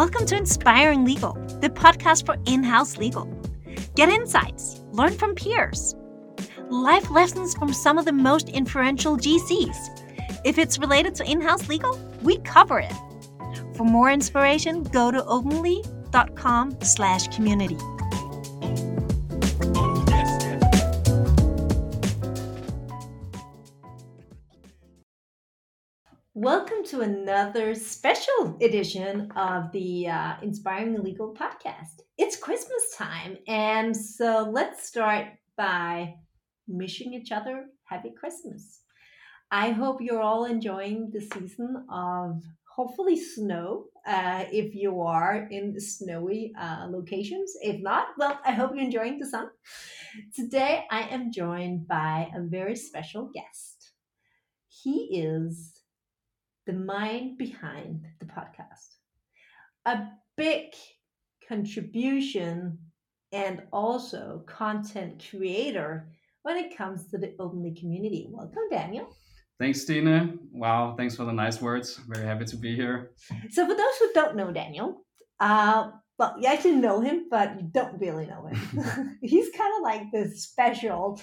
Welcome to Inspiring Legal, the podcast for in house legal. Get insights, learn from peers, life lessons from some of the most influential GCs. If it's related to in house legal, we cover it. For more inspiration, go to openli.com slash community. Welcome to another special edition of the uh, Inspiring Legal podcast. It's Christmas time, and so let's start by wishing each other Happy Christmas. I hope you're all enjoying the season of hopefully snow uh, if you are in snowy uh, locations. If not, well, I hope you're enjoying the sun. Today, I am joined by a very special guest. He is the mind behind the podcast. A big contribution and also content creator when it comes to the Openli community. Welcome, Daniel. Thanks, Stine. Wow, thanks for the nice words. Very happy to be here. So, for those who don't know Daniel, uh, well, you actually know him, but you don't really know him. He's kind of like this special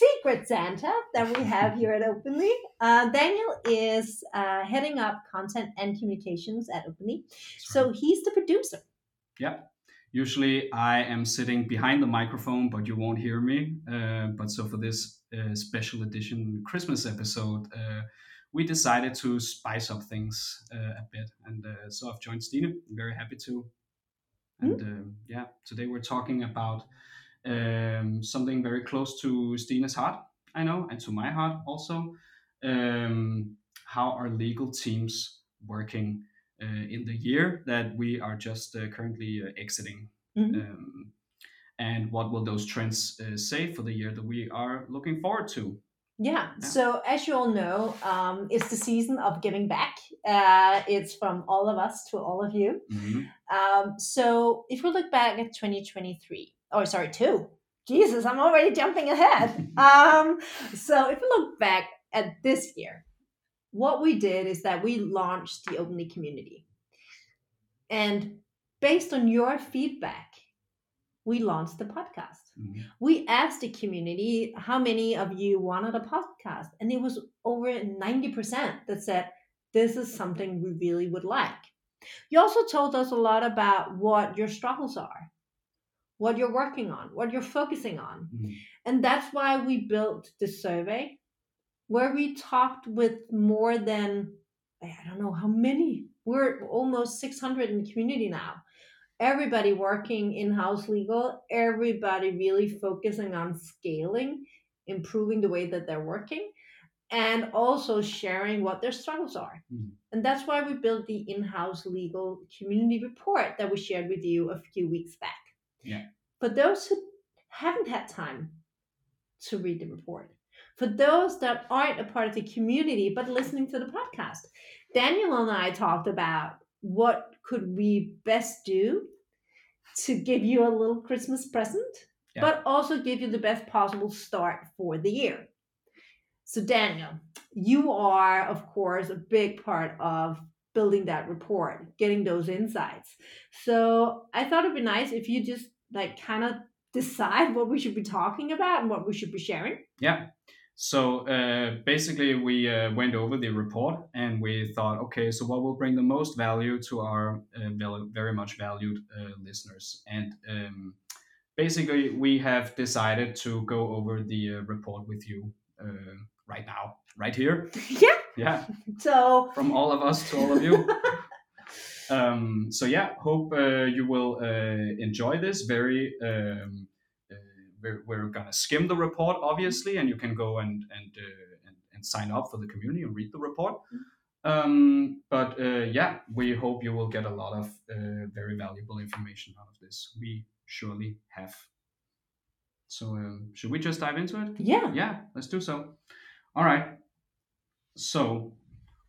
secret Santa that we have here at Openli. Uh, Daniel is uh, heading up content and communications at Openli. So he's the producer. Yeah. Usually I am sitting behind the microphone, but you won't hear me. Uh, but so for this uh, special edition Christmas episode, uh, we decided to spice up things uh, a bit. And so I've joined Stine. I'm very happy to. And mm. yeah, today we're talking about um, something very close to Stine's heart, I know, and to my heart also. Um, how are legal teams working uh, in the year that we are just uh, currently uh, exiting? Mm-hmm. Um, and what will those trends uh, say for the year that we are looking forward to? Yeah. yeah. So as you all know, um, it's the season of giving back. Uh, it's from all of us to all of you. Mm-hmm. Um, so if we look back at 2023, oh sorry two. Jesus i'm already jumping ahead. Um so if we look back at this year what we did is that we launched the openli community. And based on your feedback we launched the podcast. Mm-hmm. we asked the community how many of you wanted a podcast? And it was over 90% that said this is something we really would like. You also told us a lot about what your struggles are what you're working on, what you're focusing on. Mm-hmm. And that's why we built the survey where we talked with more than, I don't know how many, we're almost 600 in the community now. Everybody working in house legal, everybody really focusing on scaling, improving the way that they're working, and also sharing what their struggles are. Mm-hmm. And that's why we built the in house legal community report that we shared with you a few weeks back. Yeah. For those who haven't had time to read the report, for those that aren't a part of the community but listening to the podcast, Daniel and I talked about what could we best do to give you a little Christmas present, yeah. but also give you the best possible start for the year. So, Daniel, you are, of course, a big part of building that report, getting those insights. So, I thought it'd be nice if you just like kind of decide what we should be talking about and what we should be sharing? Yeah. So uh, basically, we uh, went over the report and we thought, okay, so what will bring the most value to our uh, very much valued uh, listeners? And um, basically, we have decided to go over the uh, report with you uh, right now, right here. Yeah. Yeah. So from all of us to all of you. Um, so yeah, hope uh, you will uh, enjoy this. Very, um, uh, we're, we're, gonna skim the report, obviously, and you can go and and uh, and, and, sign up for the community and read the report. Um, but uh, yeah, we hope you will get a lot of uh, very valuable information out of this. We surely have. So um, should we just dive into it? Yeah. Yeah, let's do so. All right. So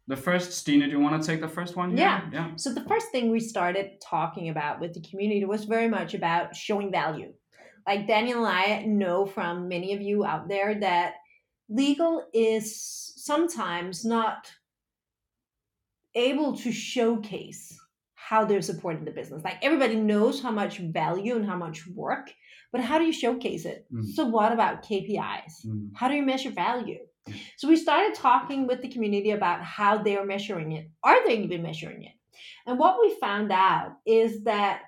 the first Stine, do you want to take the first one? Yeah. yeah. So the first thing we started talking about with the community was very much about showing value. Like Daniel and I know from many of you out there that legal is sometimes not able to showcase how they're supporting the business. Like everybody knows how much value and how much work, but how do you showcase it? Mm. So, what about KPIs? Mm. How do you measure value? So, we started talking with the community about how they're measuring it. Are they even measuring it? And what we found out is that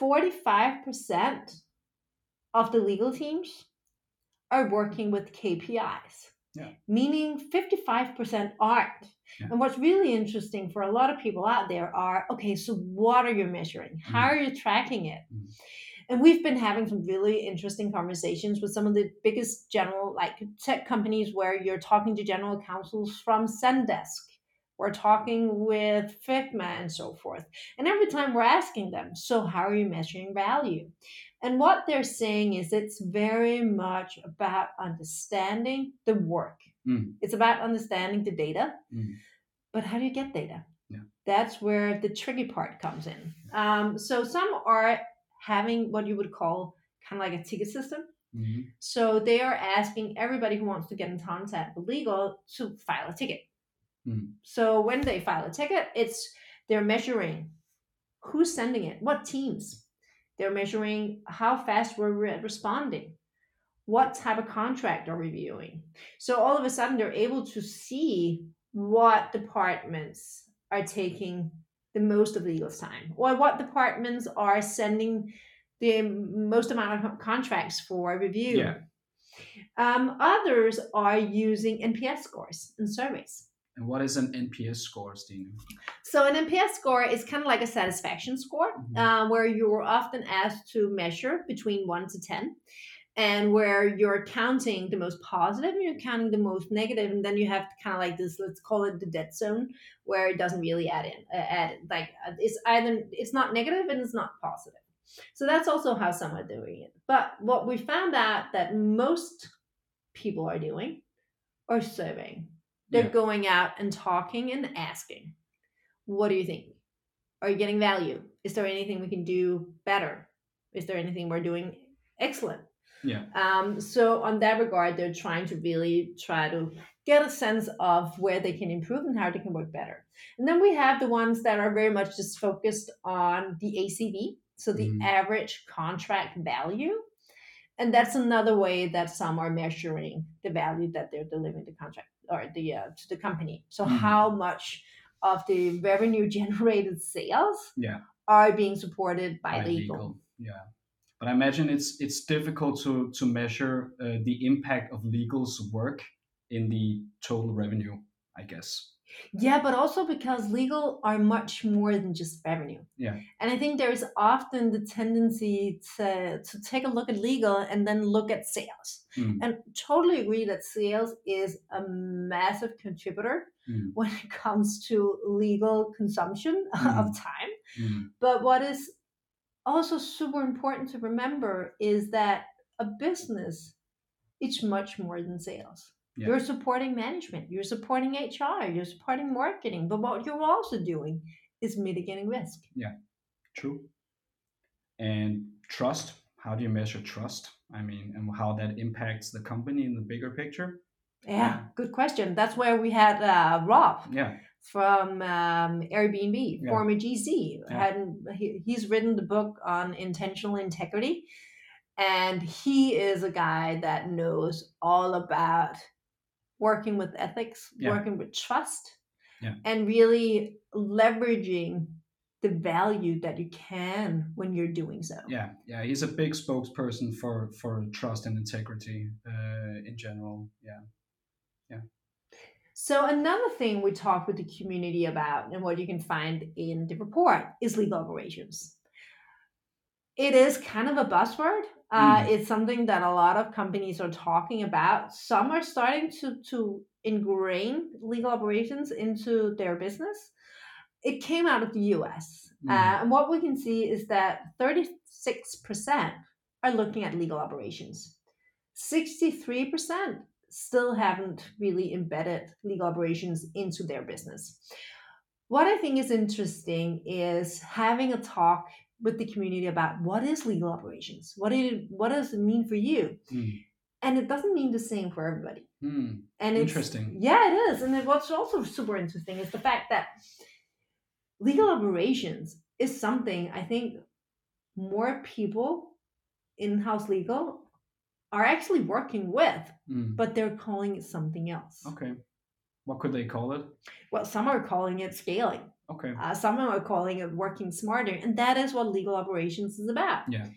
45% of the legal teams are working with KPIs. Yeah. Meaning 55% aren't. Yeah. And what's really interesting for a lot of people out there are okay, so what are you measuring? How mm. are you tracking it? Mm. And we've been having some really interesting conversations with some of the biggest general, like tech companies, where you're talking to general counsels from Zendesk. We're talking with Figma and so forth. And every time we're asking them, so how are you measuring value? And what they're saying is it's very much about understanding the work. Mm. It's about understanding the data. Mm. But how do you get data? Yeah. That's where the tricky part comes in. Um, so some are having what you would call kind of like a ticket system. Mm-hmm. So they are asking everybody who wants to get in contact with legal to file a ticket. Mm. So when they file a ticket, it's they're measuring who's sending it, what teams, they're measuring how fast we're responding, what type of contract are we reviewing. So all of a sudden, they're able to see what departments are taking the most of the legal time, or what departments are sending the most amount of contracts for review. Yeah. Um, others are using NPS scores and surveys. And what is an NPS score, Stine? So an NPS score is kind of like a satisfaction score, mm-hmm. uh, where you're often asked to measure between one to ten, and where you're counting the most positive and you're counting the most negative, and then you have kind of like this. Let's call it the dead zone, where it doesn't really add in. Uh, add like uh, it's either it's not negative and it's not positive. So that's also how some are doing it. But what we found out that most people are doing are surveying they're yeah. going out and talking and asking, what do you think? Are you getting value? Is there anything we can do better? Is there anything we're doing excellent? Yeah. Um, so on that regard, they're trying to really try to get a sense of where they can improve and how they can work better. And then we have the ones that are very much just focused on the ACV, so the mm. average contract value. And that's another way that some are measuring the value that they're delivering the contract or the uh, to the company. So mm-hmm. how much of the revenue generated sales yeah. are being supported by, by legal. legal. Yeah. But I imagine it's it's difficult to to measure uh, the impact of legal's work in the total revenue, I guess. Yeah, but also because legal are much more than just revenue. Yeah. And I think there's often the tendency to to take a look at legal and then look at sales. Mm. And totally agree that sales is a massive contributor mm. when it comes to legal consumption mm. of time. Mm. But what is also super important to remember is that a business it's much more than sales. Yeah. You're supporting management, you're supporting HR, you're supporting marketing, but what you're also doing is mitigating risk. Yeah, true. And trust, how do you measure trust? I mean, and how that impacts the company in the bigger picture? Yeah, good question. That's where we had uh, Rob. Yeah. From um, Airbnb, yeah. former GC, yeah. and he, he's written the book on intentional integrity, and he is a guy that knows all about working with ethics, yeah. working with trust, yeah. and really leveraging the value that you can when you're doing so. Yeah, yeah, he's a big spokesperson for for trust and integrity uh, in general. Yeah. So another thing we talk with the community about, and what you can find in the report, is legal operations. It is kind of a buzzword, uh, mm. It's something that a lot of companies are talking about. Some are starting to, to ingrain legal operations into their business. It came out of the US. Mm. Uh, and what we can see is that 36% are looking at legal operations. 63% still haven't really embedded legal operations into their business. What I think is interesting is having a talk with the community about what is legal operations what it what does it mean for you mm. and it doesn't mean the same for everybody mm. and interesting yeah it is and what's also super interesting is the fact that legal operations is something I think more people in house legal are actually working with, Mm. but they're calling it something else. Okay. What could they call it? Well, some are calling it scaling. Okay. Uh, some are calling it working smarter, and that is what legal operations is about. Yeah.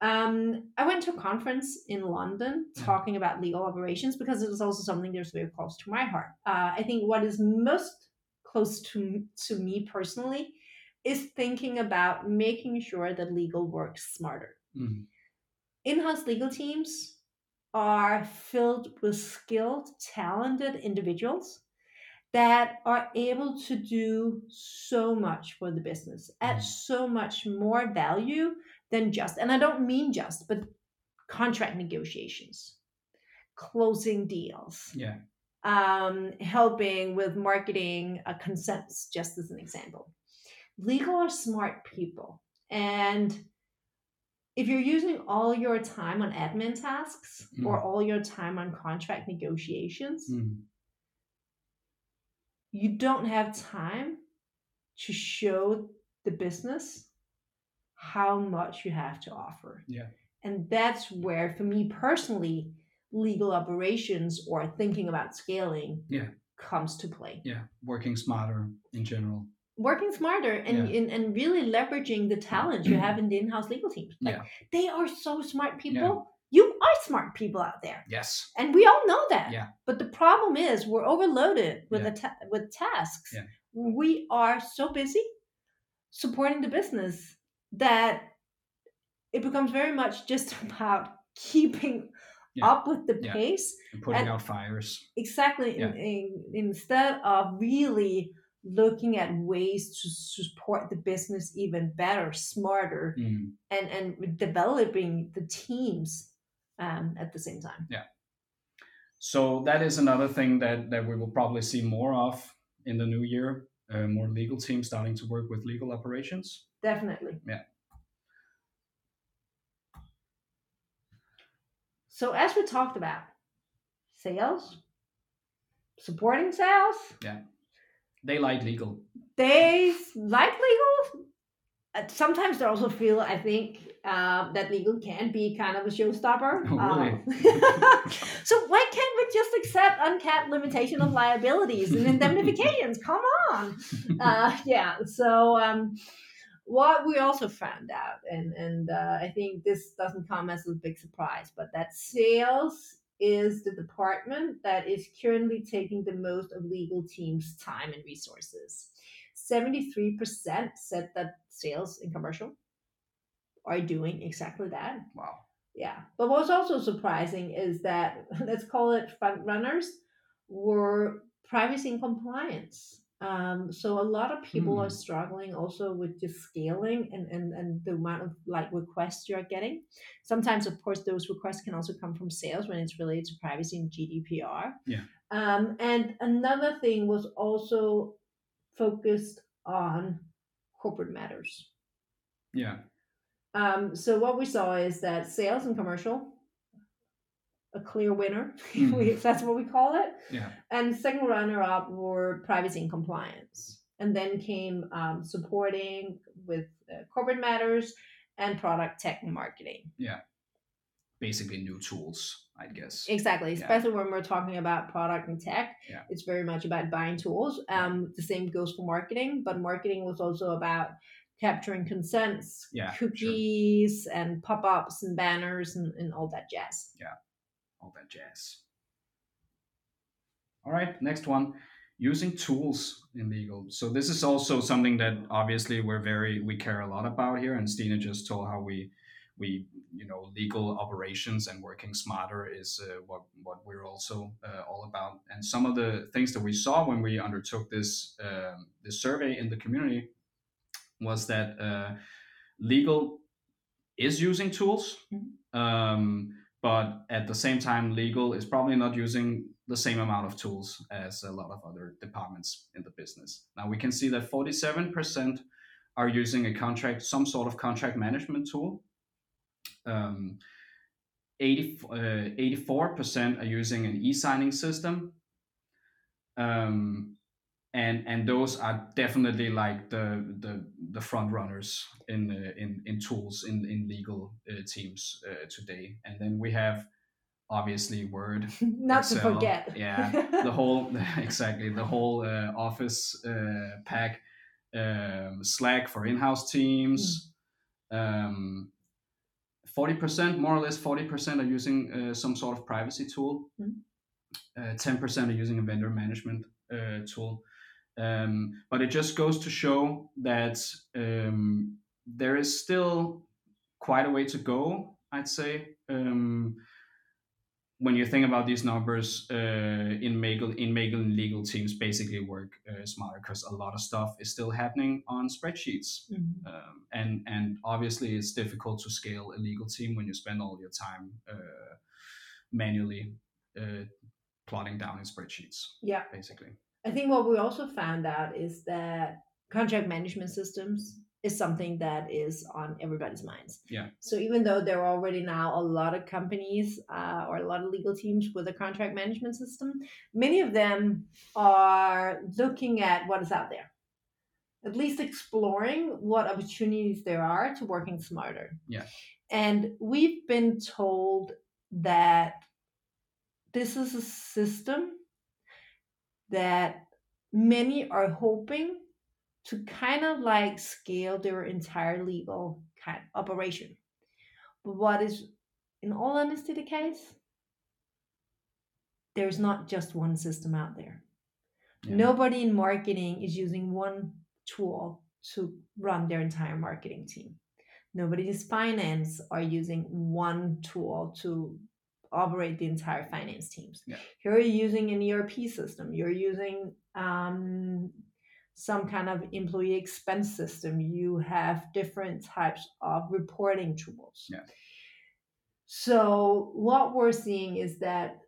Um, I went to a conference in London Yeah. talking about legal operations because it is also something that's very close to my heart. Uh, I think what is most close to to me personally is thinking about making sure that legal works smarter. Mm. In-house legal teams are filled with skilled, talented individuals that are able to do so much for the business, add Mhm. so much more value than just, and I don't mean just, but contract negotiations, closing deals, Yeah. um, helping with marketing uh, consents, just as an example. Legal are smart people. And if you're using all your time on admin tasks or Mm. all your time on contract negotiations, Mm. you don't have time to show the business how much you have to offer. Yeah. And that's where, for me personally, legal operations or thinking about scaling Yeah. comes to play. Yeah. Working smarter in general. Working smarter and, Yeah. and, and really leveraging the talent you have in the in-house legal teams. Like, Yeah. They are so smart people. Yeah. You are smart people out there. Yes. And we all know that. Yeah. But the problem is we're overloaded with Yeah. ta- with tasks. Yeah. We are so busy supporting the business that it becomes very much just about keeping Yeah. up with the pace And putting And- out fires. exactly in, in, instead of really looking at ways to support the business even better smarter Mm. and and developing the teams um, at the same time Yeah. So that is another thing that, that we will probably see more of in the new year. Uh, more legal teams starting to work with legal operations. definitely Yeah. So as we talked about, sales, supporting sales, They like legal. they like legal. Uh, Sometimes they also feel, I think, uh, that legal can be kind of a showstopper. Oh, really? Uh, so why can't we just accept uncapped limitation of liabilities and indemnifications? Come on. Uh, yeah. So um, what we also found out, and and uh, I think this doesn't come as a big surprise, but that sales is the department that is currently taking the most of legal teams' time and resources. Seventy-three percent said that sales and commercial are doing exactly that. Wow. Yeah. But what's also surprising is that let's call it front runners were privacy and compliance. Um, so a lot of people Hmm. are struggling also with just scaling and, and, and the amount of like requests you're getting. Sometimes, of course, those requests can also come from sales when it's related to privacy and GDPR. Yeah. Um, and another thing was also focused on corporate matters. Yeah. Um, so what we saw is that sales and commercial, a clear winner, Mhm. if that's what we call it. Yeah. And second runner up were privacy and compliance. And then came um, supporting with uh, corporate matters and product tech and marketing. Yeah. Basically new tools, I guess. Exactly, Yeah. especially when we're talking about product and tech. Yeah. It's very much about buying tools. Um, the same goes for marketing, but marketing was also about capturing consents, Yeah, sure. cookies, and pop ups and banners and, and all that jazz. All that jazz. All right, next one. Using tools in legal. So this is also something that obviously we're very we care a lot about here, and Stine just told how we we you know legal operations and working smarter is uh, what what we're also uh, all about. And some of the things that we saw when we undertook this um this survey in the community was that uh, legal is using tools. Um, but at the same time legal is probably not using the same amount of tools as a lot of other departments in the business. Now we can see that 47% are using a contract some sort of contract management tool. Um, 80, uh, 84% are using an e-signing system. Um, and and those are definitely like the the, the front runners in uh, in in tools in in legal uh, teams uh, today. And then we have obviously Word, not Excel, to forget, yeah, the whole exactly the whole uh, Office uh, pack, um, Slack for in-house teams. Mm. Um, 40% more or less 40% are using uh, some sort of privacy tool mm. 10% are using a vendor management tool um, but it just goes to show that um, there is still quite a way to go, I'd say. Um, when you think about these numbers uh, in Magle, in Magle legal teams basically work uh, smarter because a lot of stuff is still happening on spreadsheets, mm-hmm. um, and and obviously it's difficult to scale a legal team when you spend all your time uh, manually uh, plotting down in spreadsheets. Yeah, basically. I think what we also found out is that contract management systems is something that is on everybody's minds. Yeah. So even though there are already now a lot of companies uh, or a lot of legal teams with a contract management system, many of them are looking at what is out there. At least exploring what opportunities there are to working smarter. Yeah. And we've been told that this is a system that many are hoping to kind of like scale their entire legal kind of operation. But what is, in all honesty, the case? There's not just one system out there. Yeah. Nobody in marketing is using one tool to run their entire marketing team. Nobody in finance are using one tool to operate the entire finance teams. Yeah. Here you're using an ERP system. You're using um, some kind of employee expense system. You have different types of reporting tools. Yeah. So what we're seeing is that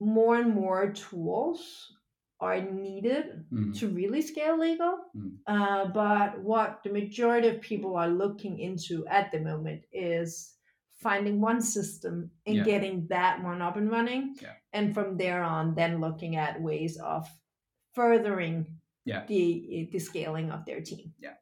more and more tools are needed mm. to really scale legal. Mm. Uh, but what the majority of people are looking into at the moment is finding one system and yeah. getting that one up and running yeah. and from there on then looking at ways of furthering yeah. the the scaling of their team yeah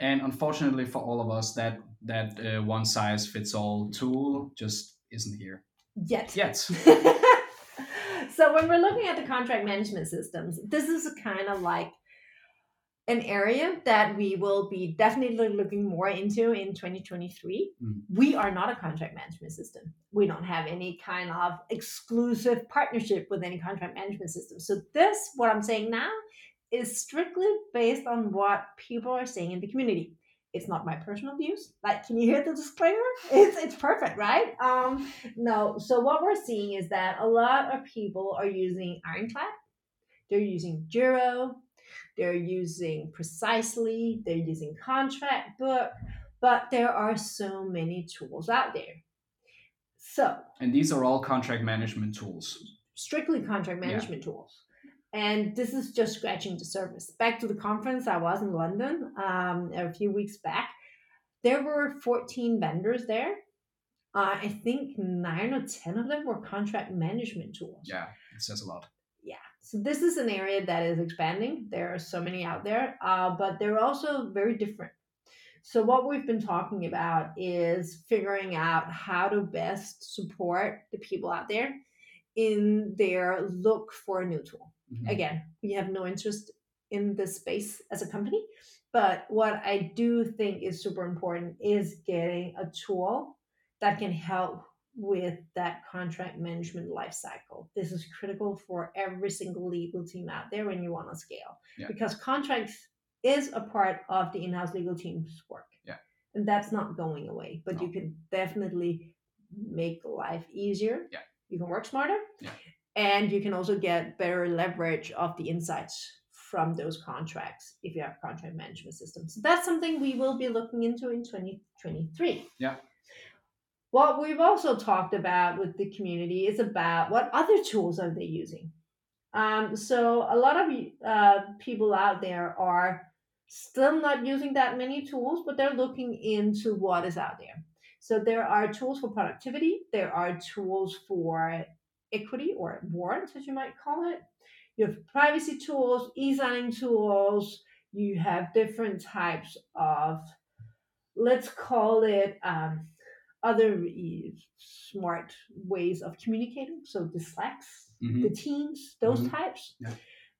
and unfortunately for all of us that that uh, one size fits all tool just isn't here yet yet so when we're looking at the contract management systems this is kind of like an area that we will be definitely looking more into in 2023. Mm. We are not a contract management system. We don't have any kind of exclusive partnership with any contract management system. So, this, what I'm saying now, is strictly based on what people are saying in the community. It's not my personal views. Like, can you hear the disclaimer? It's it's perfect, right? Um, no. So what we're seeing is that a lot of people are using Ironclad. They're using Juro they're using precisely, they're using Contractbook, but there are so many tools out there. So, and these are all contract management tools. Strictly contract management yeah. tools. And this is just scratching the surface. Back to the conference I was in London um, a few weeks back, there were 14 vendors there. Uh, I think nine or 10 of them were contract management tools. Yeah, it says a lot. Yeah, so this is an area that is expanding. There are so many out there, uh, but they're also very different. So what we've been talking about is figuring out how to best support the people out there in their look for a new tool. Mm-hmm. Again, we have no interest in this space as a company, but what I do think is super important is getting a tool that can help with that contract management lifecycle. This is critical for every single legal team out there when you want to scale yeah. because contracts is a part of the in-house legal team's work. Yeah. And that's not going away, but no. you can definitely make life easier. Yeah. You can work smarter. Yeah. And you can also get better leverage of the insights from those contracts if you have contract management systems. So that's something we will be looking into in 2023. Yeah. What we've also talked about with the community is about what other tools are they using. Um, so a lot of uh, people out there are still not using that many tools, but they're looking into what is out there. So there are tools for productivity. There are tools for equity or warrants, as you might call it. you have privacy tools, e-signing tools, you have different types of, let's call it um, other smart ways of communicating. So the Slacks, mm-hmm. the Teams, those mm-hmm. types. Yeah.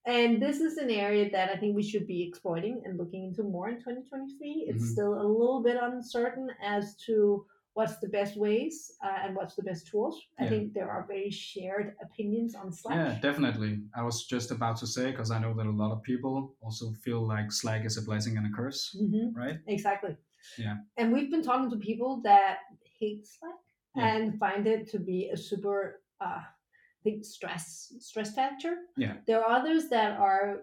And this is an area that I think we should be exploiting and looking into more in 2023. It's mm-hmm. still a little bit uncertain as to what's the best ways uh, and what's the best tools. I think there are very shared opinions on Slack. Yeah, definitely. I was just about to say because I know that a lot of people also feel like Slack is a blessing and a curse, mm-hmm. right? Exactly. Yeah. And we've been talking to people that hate Slack yeah. and find it to be a super uh, I think stress stress factor. Yeah. There are others that are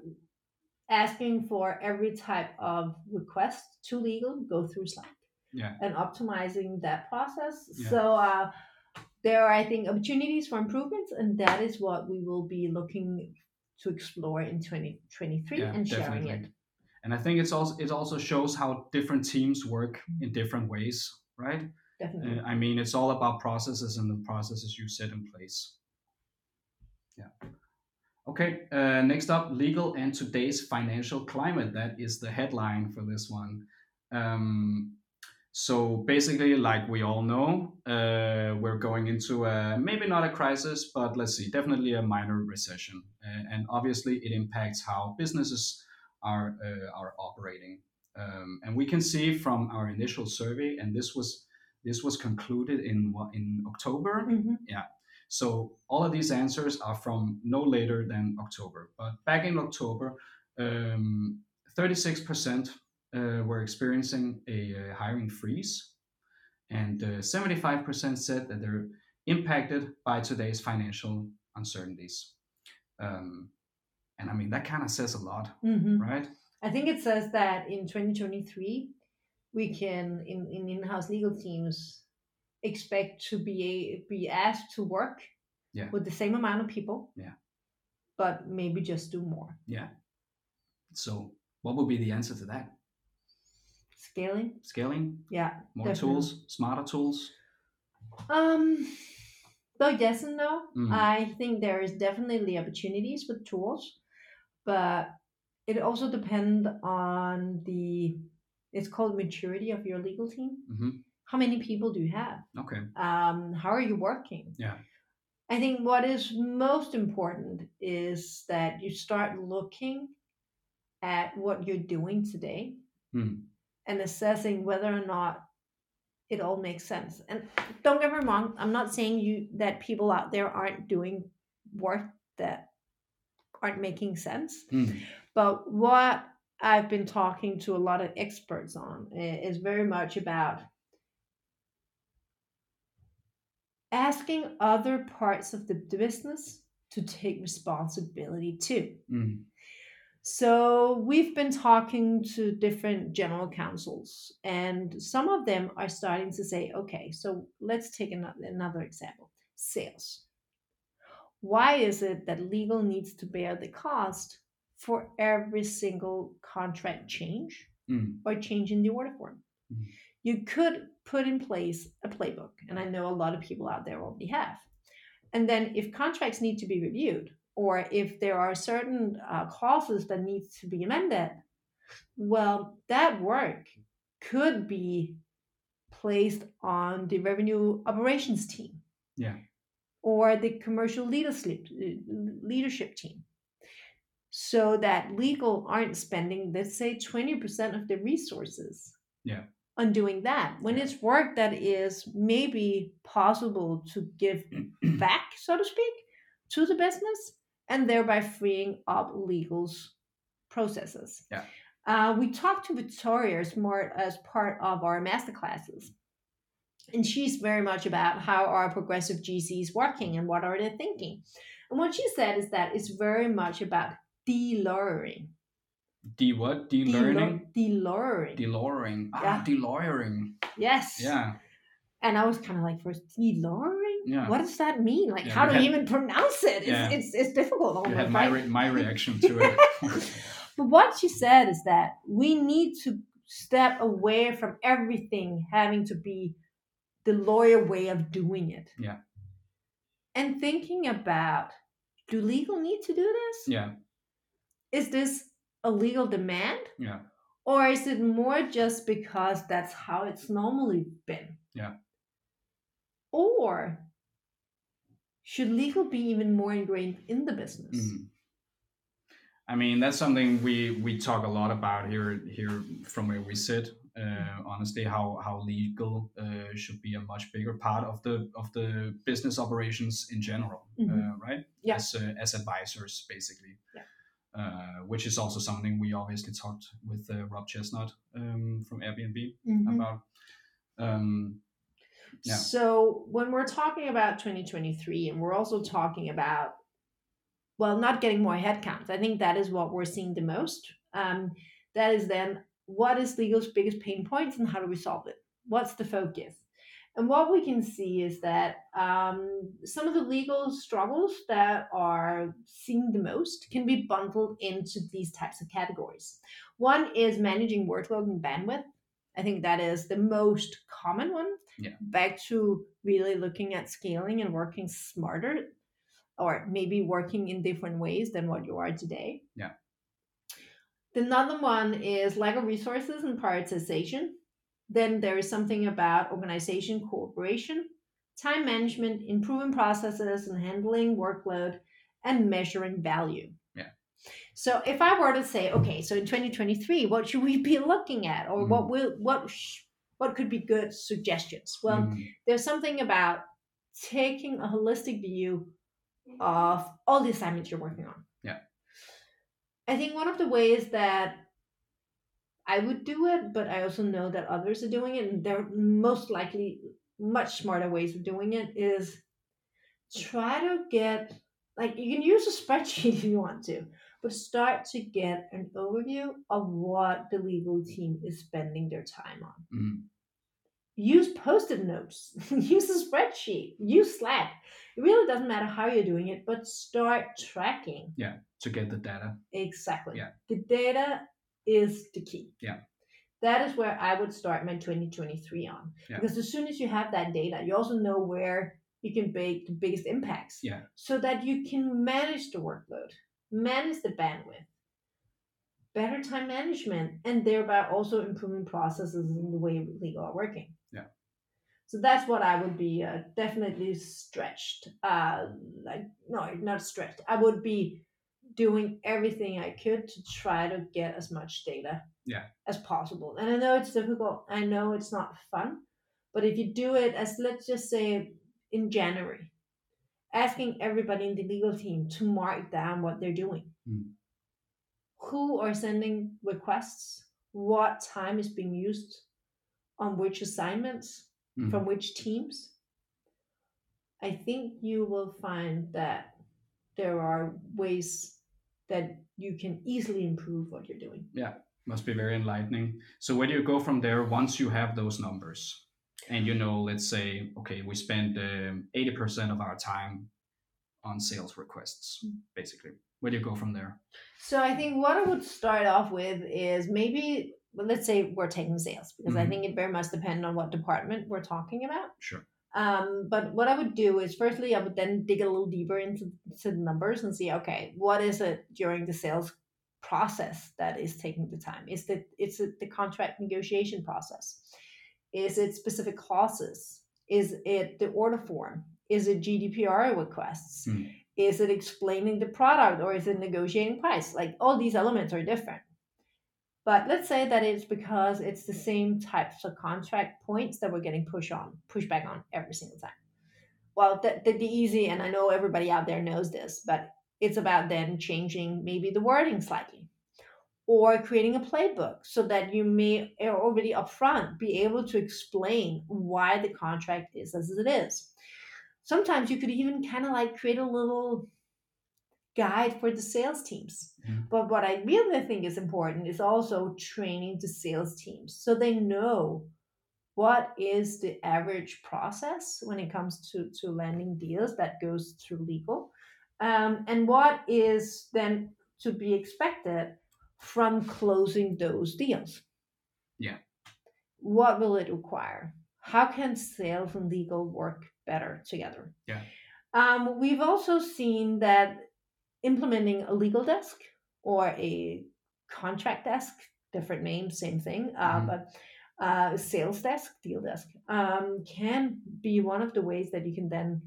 asking for every type of request to legal go through Slack yeah. and optimizing that process. Yeah. So uh, there are, I think, opportunities for improvements, and that is what we will be looking to explore in 2023 yeah, and sharing definitely. it. And I think it's also it also shows how different teams work in different ways, right? Definitely. Uh, I mean, it's all about processes and the processes you set in place. Yeah. Okay, uh, next up, legal and today's financial climate. That is the headline for this one. Um, so basically, like we all know, uh, we're going into a, maybe not a crisis, but let's see, definitely a minor recession. Uh, and obviously, it impacts how businesses are, uh, are operating. Um, and we can see from our initial survey, and this was this was concluded in what in October. Mm-hmm. Yeah. So all of these answers are from no later than October. But back in October, um, 36% uh, were experiencing a, hiring freeze, and uh, 75% said that they're impacted by today's financial uncertainties. Um, and I mean, that kind of says a lot, mm-hmm. right? I think it says that in 2023, we can, in, in in house legal teams, expect to be a, be asked to work yeah. with the same amount of people. Yeah. But maybe just do more. Yeah. So, what would be the answer to that? Scaling. Scaling. Yeah. More definitely. tools, smarter tools. Um, both yes and no. Mm. I think there is definitely opportunities with tools, but it also depends on the. It's called maturity of your legal team. Mm-hmm. How many people do you have? Okay. Um, how are you working? Yeah. I think what is most important is that you start looking at what you're doing today. Mm and assessing whether or not it all makes sense. And don't get me wrong, I'm not saying you that people out there aren't doing work that aren't making sense. Mm. But what I've been talking to a lot of experts on is very much about asking other parts of the business to take responsibility too. Mm. So we've been talking to different general counsels, and some of them are starting to say, okay, so let's take another, another example sales. Why is it that legal needs to bear the cost for every single contract change mm. or change in the order form? Mm. You could put in place a playbook, and I know a lot of people out there already have. And then if contracts need to be reviewed, or if there are certain uh, clauses that need to be amended, well, that work could be placed on the revenue operations team. Yeah. Or the commercial leadership leadership team. So that legal aren't spending, let's say, 20% of the resources yeah. on doing that. When yeah. it's work that is maybe possible to give back, so to speak, to the business, and thereby freeing up legal's processes. Yeah. Uh, we talked to Victoria as more as part of our master classes. And she's very much about how are progressive GCs working and what are they thinking. And what she said is that it's very much about de-lawyering. De what? De-learning? De-lawyering. De-lawyering. Ah, yeah. de-lawyering. Yes. Yeah. And I was kind of like, first, de-lawyering? Yeah. What does that mean? Like, yeah, how do you even pronounce it? It's, yeah. it's, it's difficult. You had my, re- my reaction to it. but what she said is that we need to step away from everything having to be the lawyer way of doing it. Yeah. And thinking about do legal need to do this? Yeah. Is this a legal demand? Yeah. Or is it more just because that's how it's normally been? Yeah. Or should legal be even more ingrained in the business? Mm. I mean, that's something we we talk a lot about here here from where we sit. Uh, honestly, how how legal uh, should be a much bigger part of the of the business operations in general, Mhm. uh, right? Yeah. As uh, as advisors, basically. Yeah. Uh, which is also something we obviously talked with uh, Rob Chesnut um, from Airbnb Mhm. about. Um, Yeah. So when we're talking about 2023 and we're also talking about well, not getting more headcounts, I think that is what we're seeing the most. Um, that is then what is legal's biggest pain points and how do we solve it? What's the focus? And what we can see is that um, some of the legal struggles that are seen the most can be bundled into these types of categories. One is managing workload and bandwidth. I think that is the most common one. Yeah. Back to really looking at scaling and working smarter, or maybe working in different ways than what you are today. Yeah. The Another one is lack of resources and prioritization. Then there is something about organization cooperation, time management, improving processes and handling workload, and measuring value. Yeah. So if I were to say, okay, so in 2023, what should we be looking at, or what Mhm. will what sh- what could be good suggestions? Well, mm, there's something about taking a holistic view of all the assignments you're working on. Yeah. I think one of the ways that I would do it, but I also know that others are doing it, and they're most likely much smarter ways of doing it, is try to get like you can use a spreadsheet if you want to, but start to get an overview of what the legal team is spending their time on. Mm, use post-it notes. Use a spreadsheet. Use slack. It really doesn't matter how you're doing it but start tracking to get the data. exactly Yeah. the data is the key Yeah. that is where i would start my 2023 on Yeah. because as soon as you have that data you also know where you can make the biggest impacts Yeah. so that you can manage the workload manage the bandwidth better time management and thereby also improving processes in the way legal are working Yeah. so that's what i would be uh, definitely stretched uh like no not stretched i would be doing everything i could to try to get as much data Yeah. as possible and i know it's difficult i know it's not fun but if you do it as let's just say in january asking everybody in the legal team to mark down what they're doing Mm. who are sending requests what time is being used on which assignments Mhm. from which teams i think you will find that there are ways that you can easily improve what you're doing Yeah, Must be very enlightening. So where do you go from there once you have those numbers? And you know, let's say, okay, we spend um, 80% of our time on sales requests, Mm. basically. Where do you go from there? so i think what i would start off with is maybe well, let's say we're taking sales because i Mhm. think it very much depends on what department we're talking about Sure. Um, but what I would do is firstly, I would then dig a little deeper into to the numbers and see, okay, what is it during the sales process that is taking the time? Is that it's it the contract negotiation process? Is it specific clauses? Is it the order form? Is it GDPR requests? Hmm. Is it explaining the product or is it negotiating price? Like all these elements are different. But let's say that it's because it's the same types of contract points that we're getting push on, push back on every single time. Well, the, the, the easy, and I know everybody out there knows this, but it's about then changing maybe the wording slightly or creating a playbook so that you may already upfront be able to explain why the contract is as it is. Sometimes you could even kind of like create a little guide for the sales teams. Mhm. But what I really think is important is also training the sales teams so they know what is the average process when it comes to, to landing deals that goes through legal um, and what is then to be expected from closing those deals Yeah. what will it require how can sales and legal work better together Yeah. um, we've also seen that implementing a legal desk or a contract desk, different name, same thing, uh, mm-hmm. but uh, sales desk, deal desk, um, can be one of the ways that you can then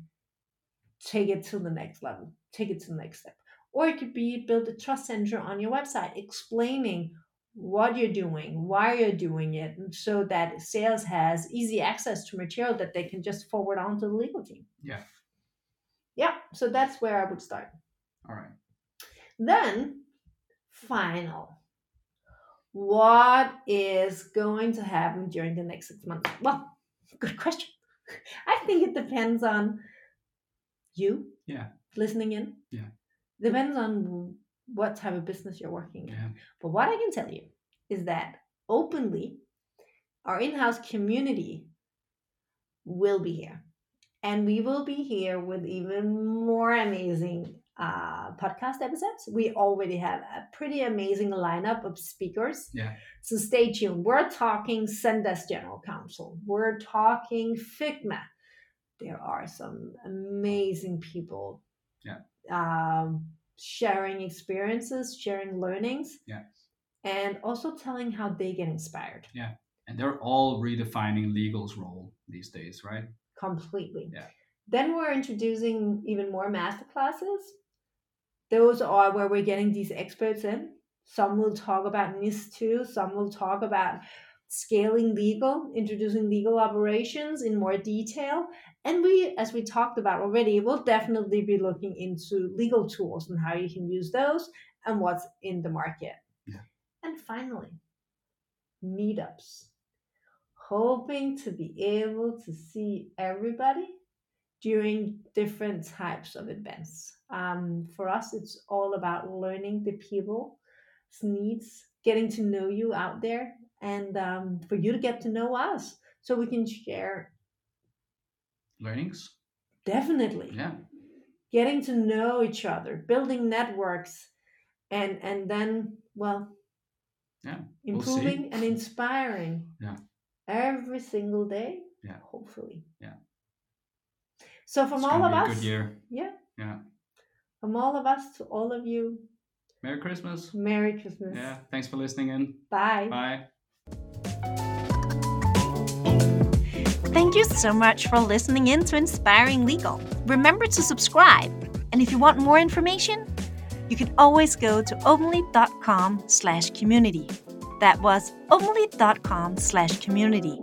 take it to the next level, take it to the next step. Or it could be build a trust center on your website explaining what you're doing, why you're doing it, so that sales has easy access to material that they can just forward on to the legal team. Yeah. Yeah. So that's where I would start. All right. Then, final. What is going to happen during the next six months? Well, good question. I think it depends on you. Yeah. Listening in. Yeah. Depends on what type of business you're working in. Yeah. But what I can tell you is that Openli, our in house community will be here. And we will be here with even more amazing uh, podcast episodes. We already have a pretty amazing lineup of speakers. Yeah. So stay tuned. We're talking Zendesk General Counsel. We're talking Figma. There are some amazing people. Yeah. Um, sharing experiences, sharing learnings. Yeah. And also telling how they get inspired. Yeah. And they're all redefining legal's role these days, right? Completely. Yeah. Then we're introducing even more master classes. Those are where we're getting these experts in. Some will talk about NIS2, some will talk about scaling legal, introducing legal operations in more detail. And we, as we talked about already, will definitely be looking into legal tools and how you can use those and what's in the market. Yeah. And finally, meetups hoping to be able to see everybody during different types of events. Um, for us, it's all about learning the people's needs, getting to know you out there, and um, for you to get to know us so we can share learnings. Definitely. Yeah. Getting to know each other, building networks, and and then well, yeah, improving we'll and inspiring. Yeah every single day. Yeah. Hopefully. Yeah. So from all of us. good year. Yeah. Yeah. From all of us to all of you. Merry Christmas. Merry Christmas. Yeah. Thanks for listening in. Bye. Bye. Thank you so much for listening in to Inspiring Legal. Remember to subscribe. And if you want more information, you can always go to openli.com slash community. That was openli.com slash community.